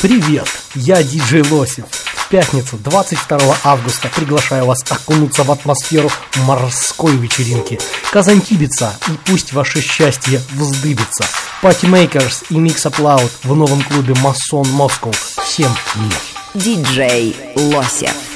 Привет, я диджей Лосев. В пятницу, 22 августа, приглашаю вас окунуться в атмосферу морской вечеринки. Казантибица, и пусть ваше счастье вздыбится. Патимейкерс и Up Loud в новом клубе Масон Москва. Всем мир. Диджей Лосев.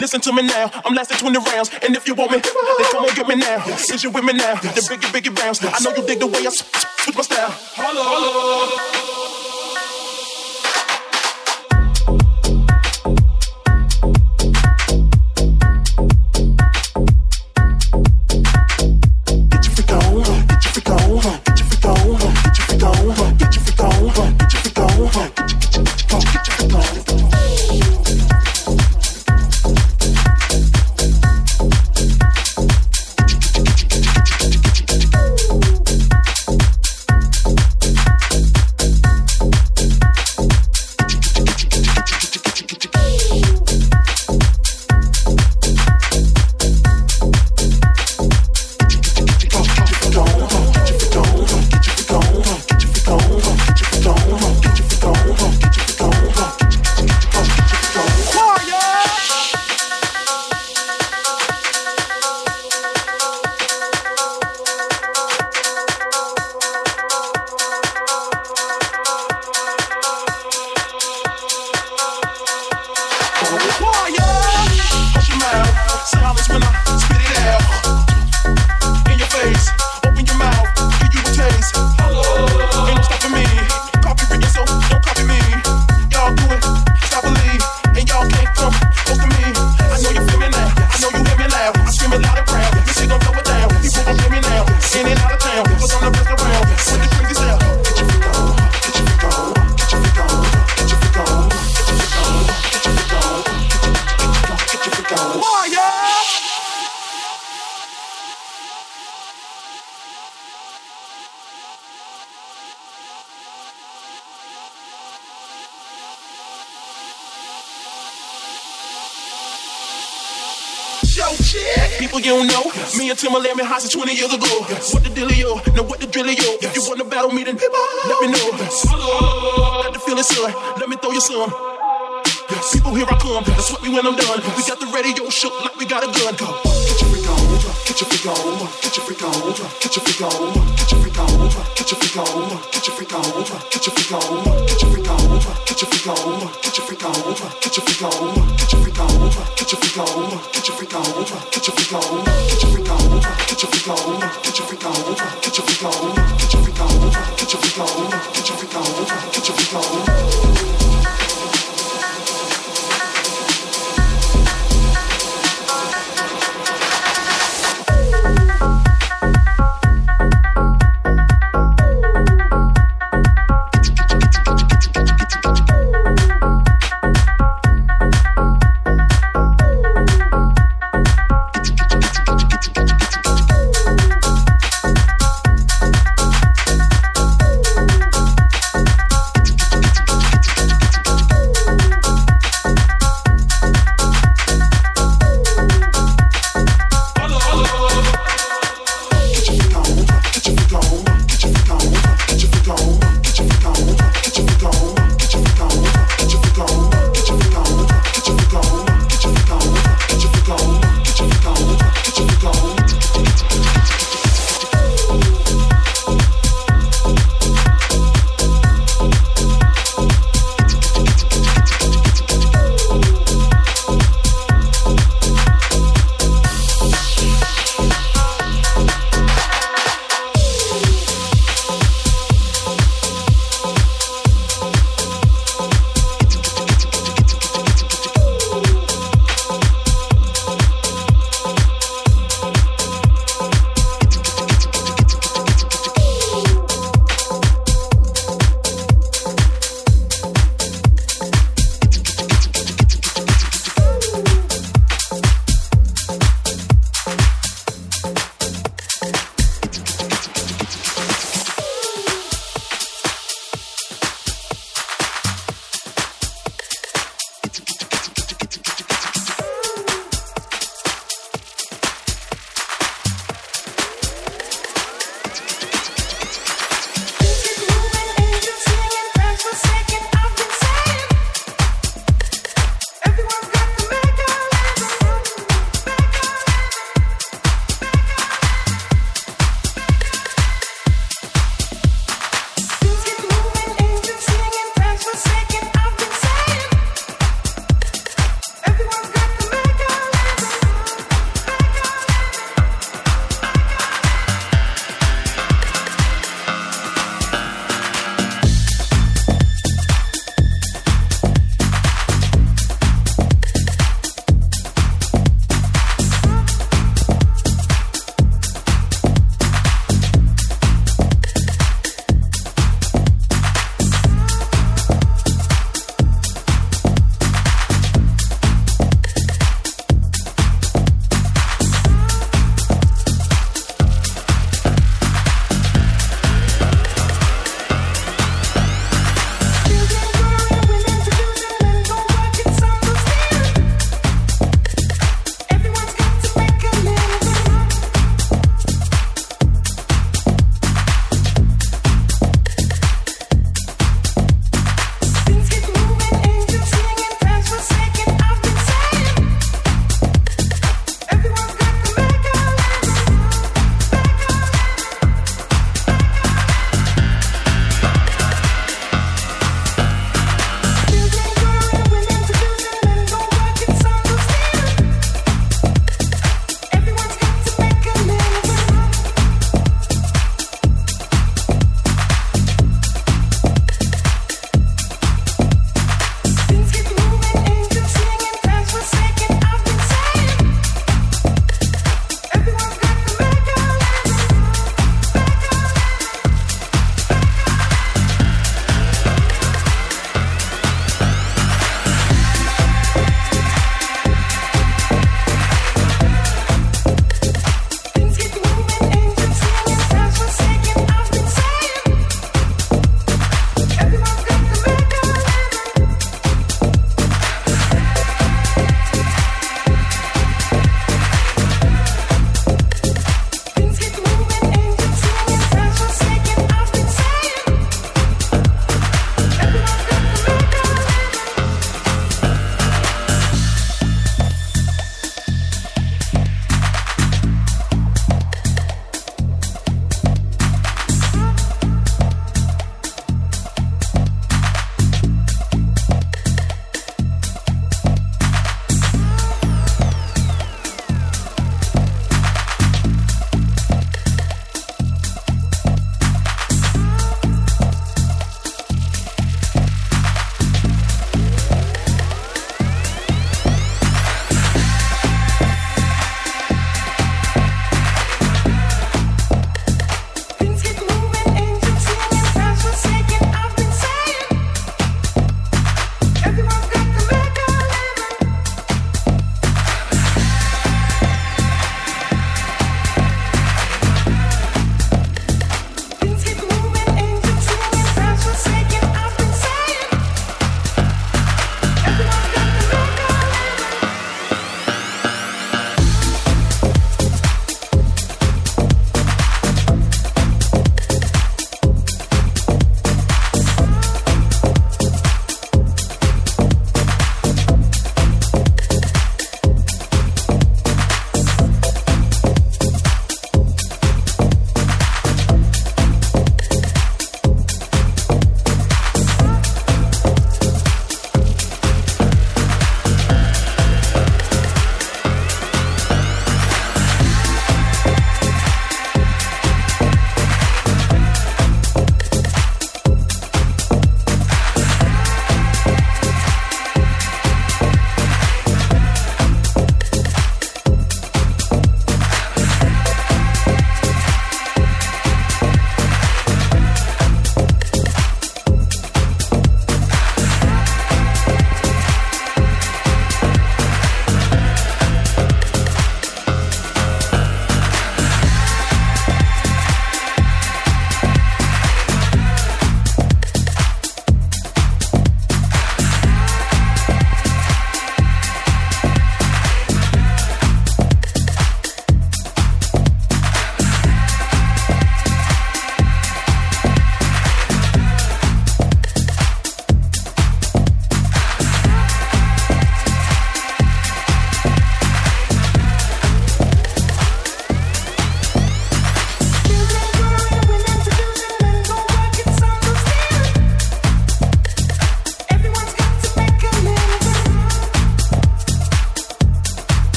Listen to me now. I'm lasting 20 rounds. And if you want me, then come on, get me now. Since you with me now? The bigger, bigger rounds. I know you dig the way I spit. when I'm done. We got the radio shook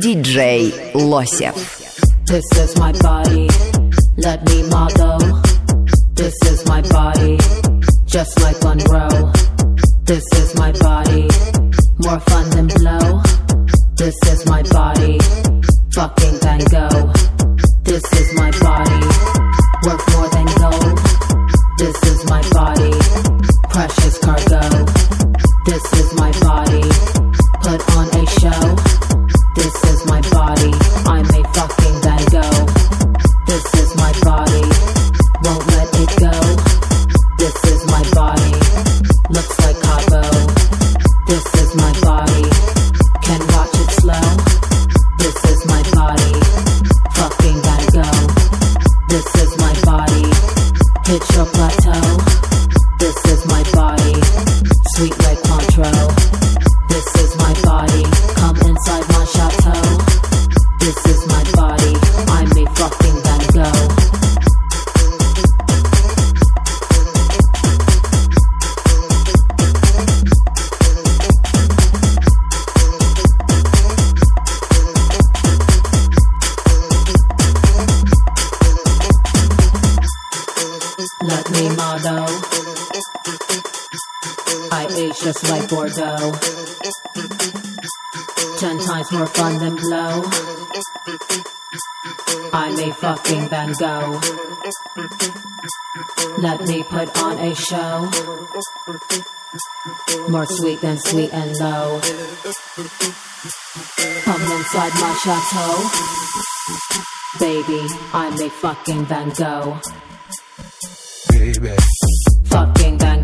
диджей Лосев. This is my body, let me. This is my body, just like This is my body, more fun than blow. This is my though. Ten times more fun than blow. I'm a fucking Van Gogh. Let me put on a show. More sweet than sweet and low. Come inside my chateau. Baby, I'm a fucking Van Gogh. Baby. Fucking Van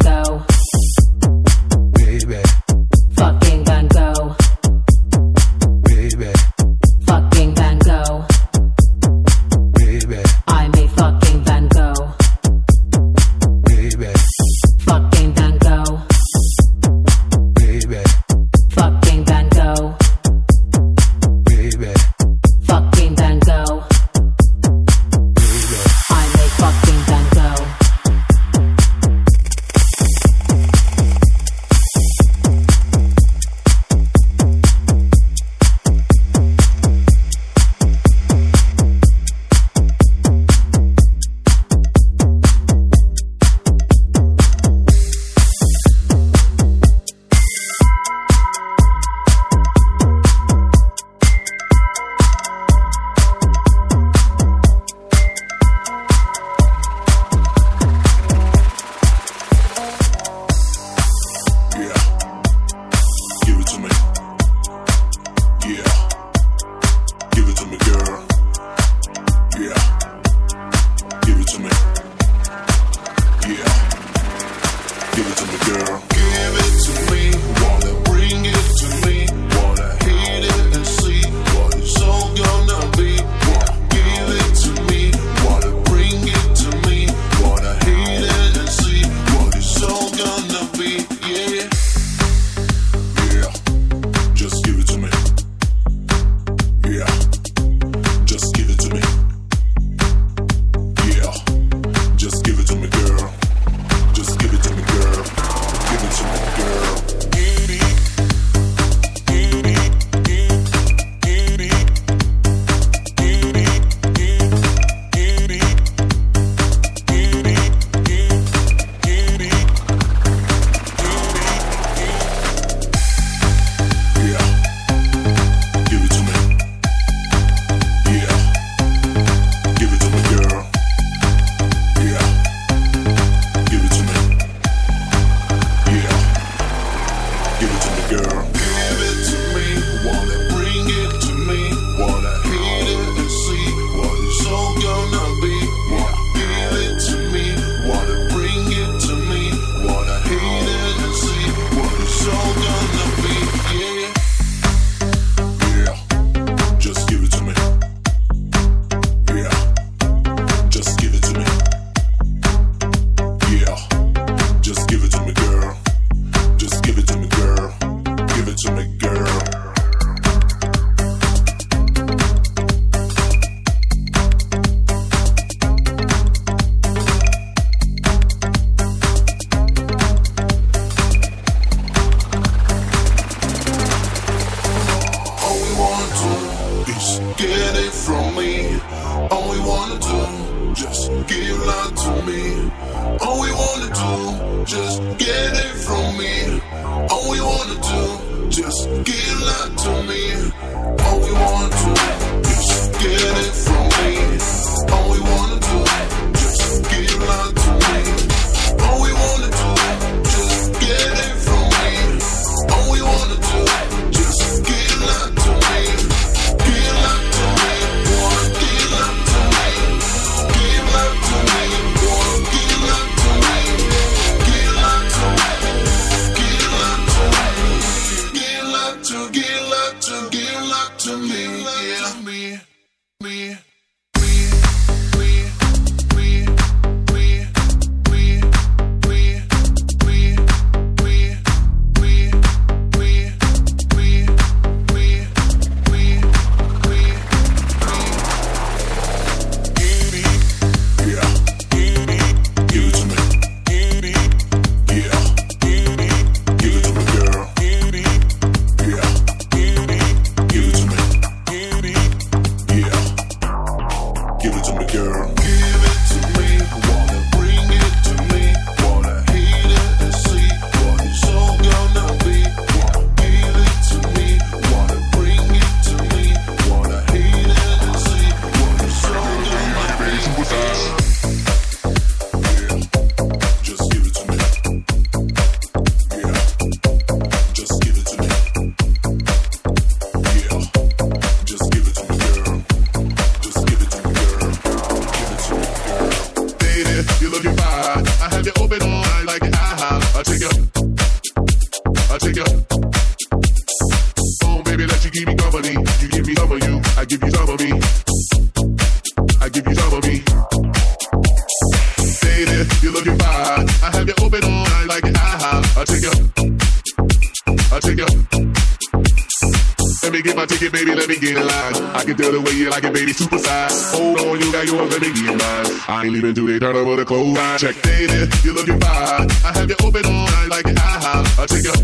baby, let me get in line. I can tell the way you like it, baby, super size. Hold on, you got yours, let me get. I ain't leaving till they turn over the clothes. Check, baby, you looking fine. I have you open all night like it ha. I take you,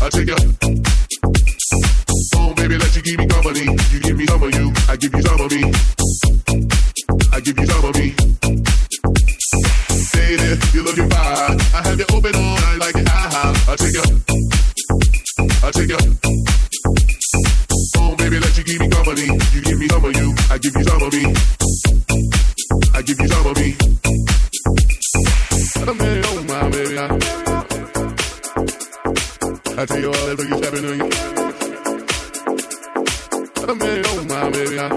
I take you. Oh, baby, let you keep me company. You give me some of you, I give you some of me. I give you some of me. Baby, you looking fine. I have you open all night like it ha. I take you, I take you. give you some of me. I give you some of me. I'm very old, my baby. I, I tell you all that look is happening. I'm very old, my baby. I,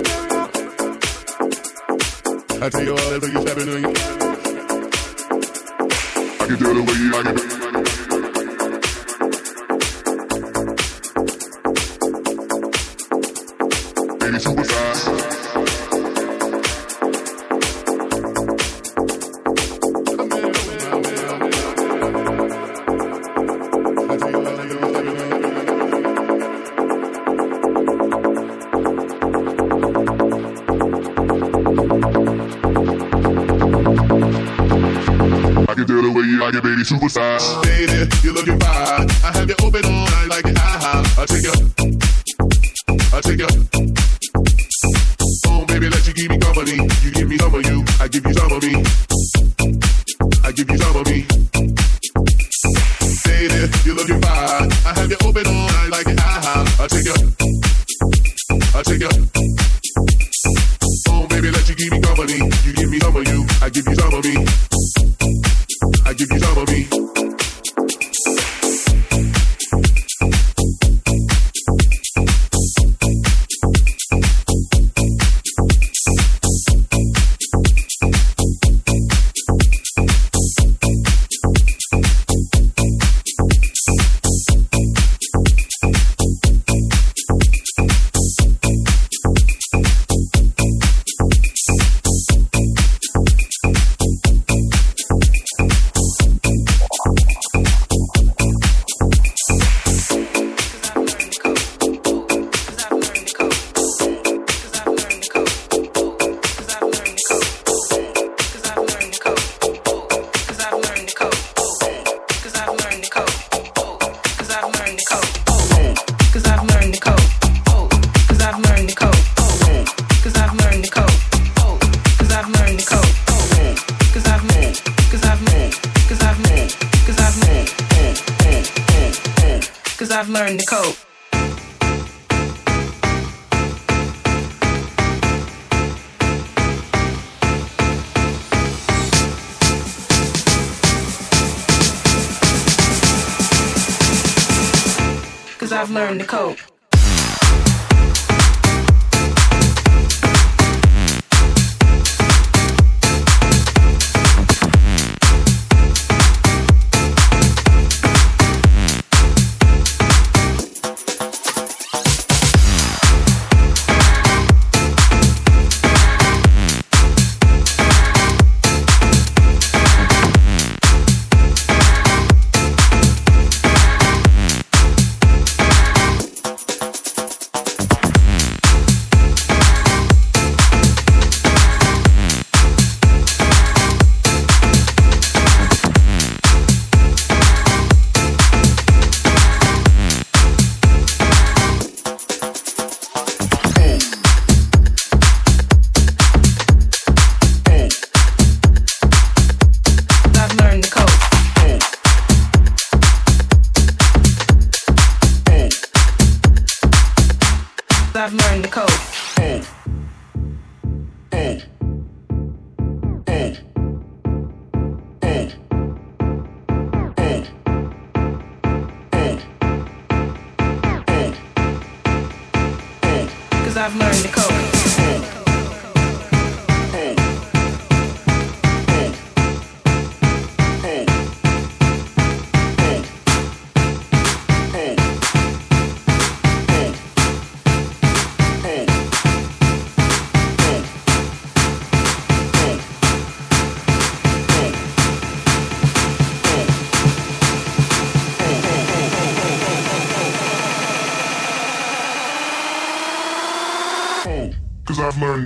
I tell you all that look is happening. I can do the way you like it. you look at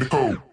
the code.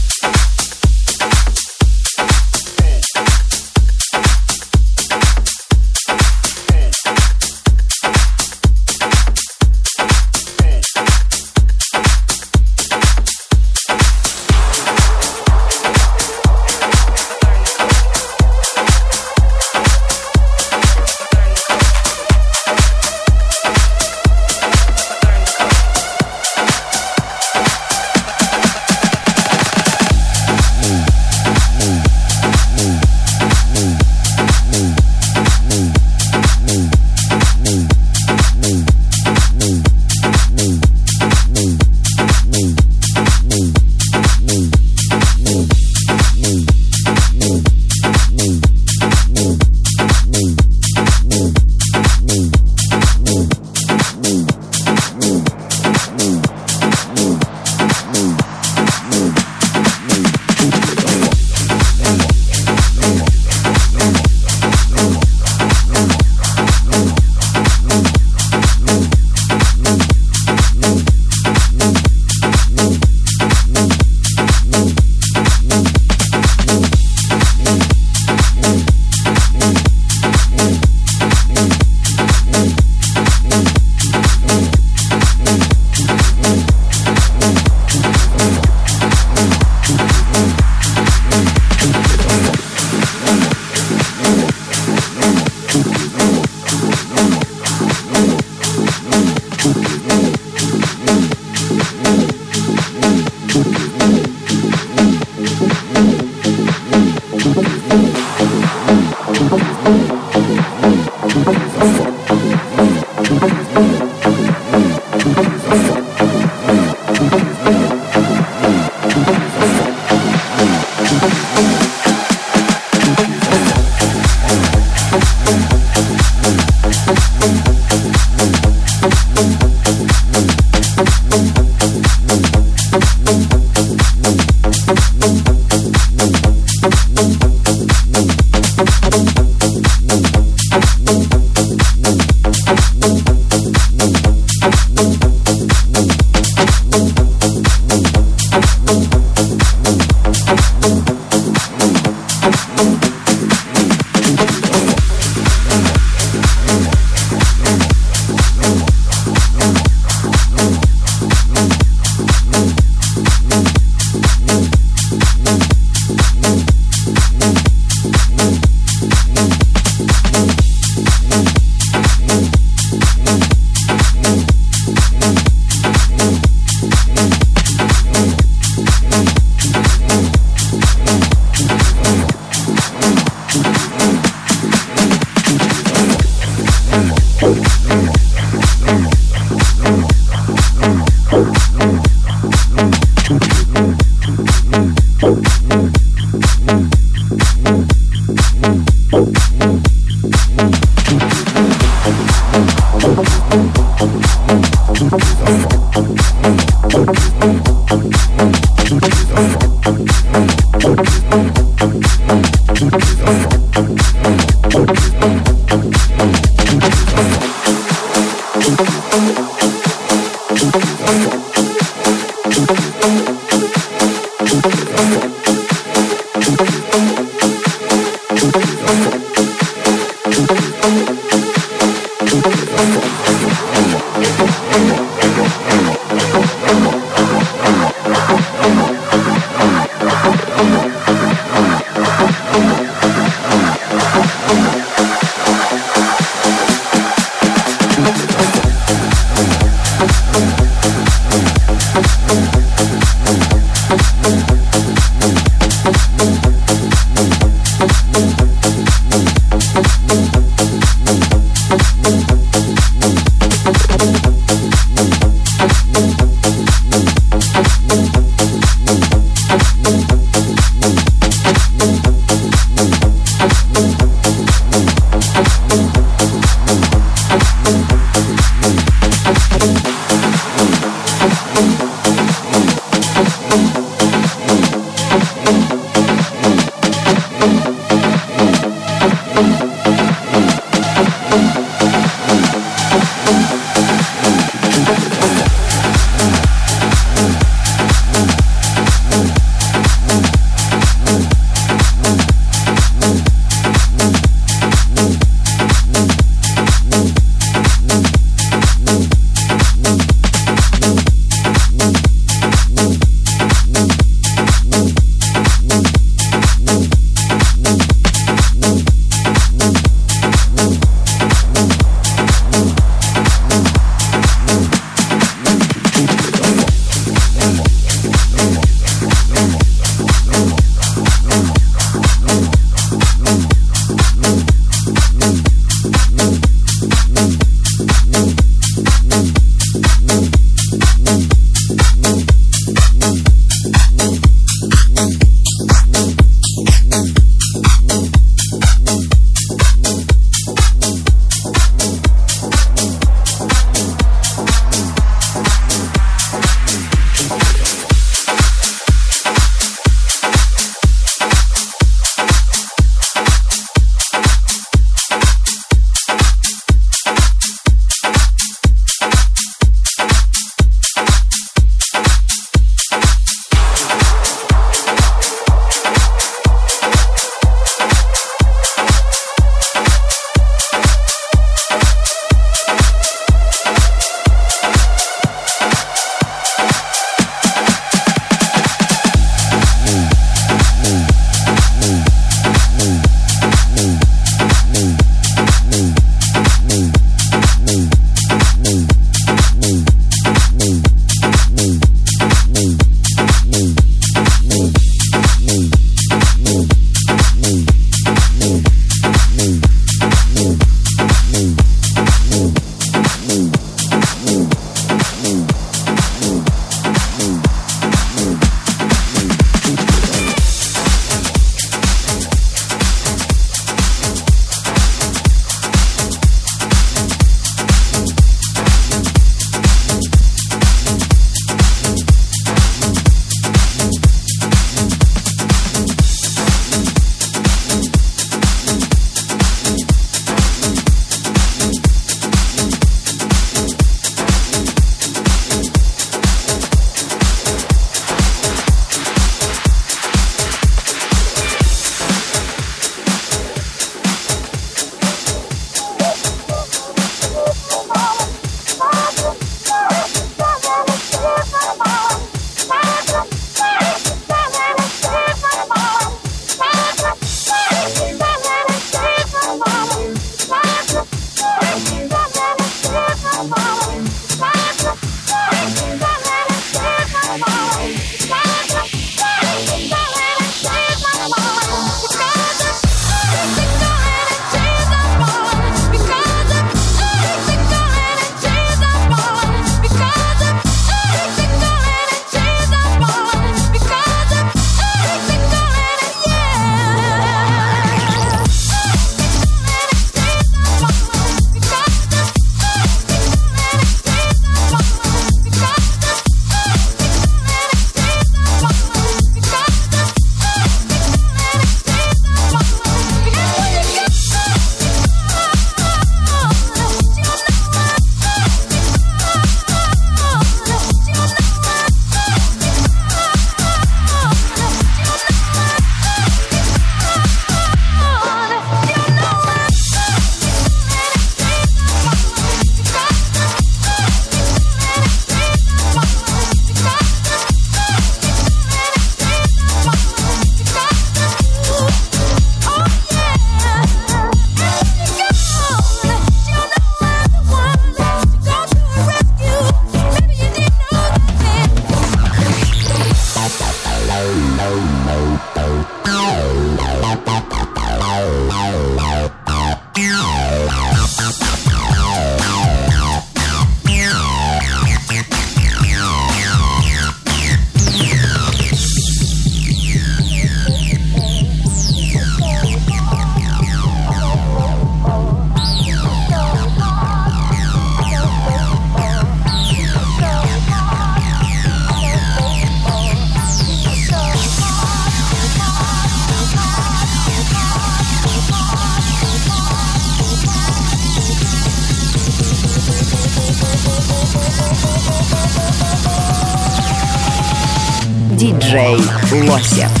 Лосев.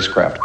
Spacecraft.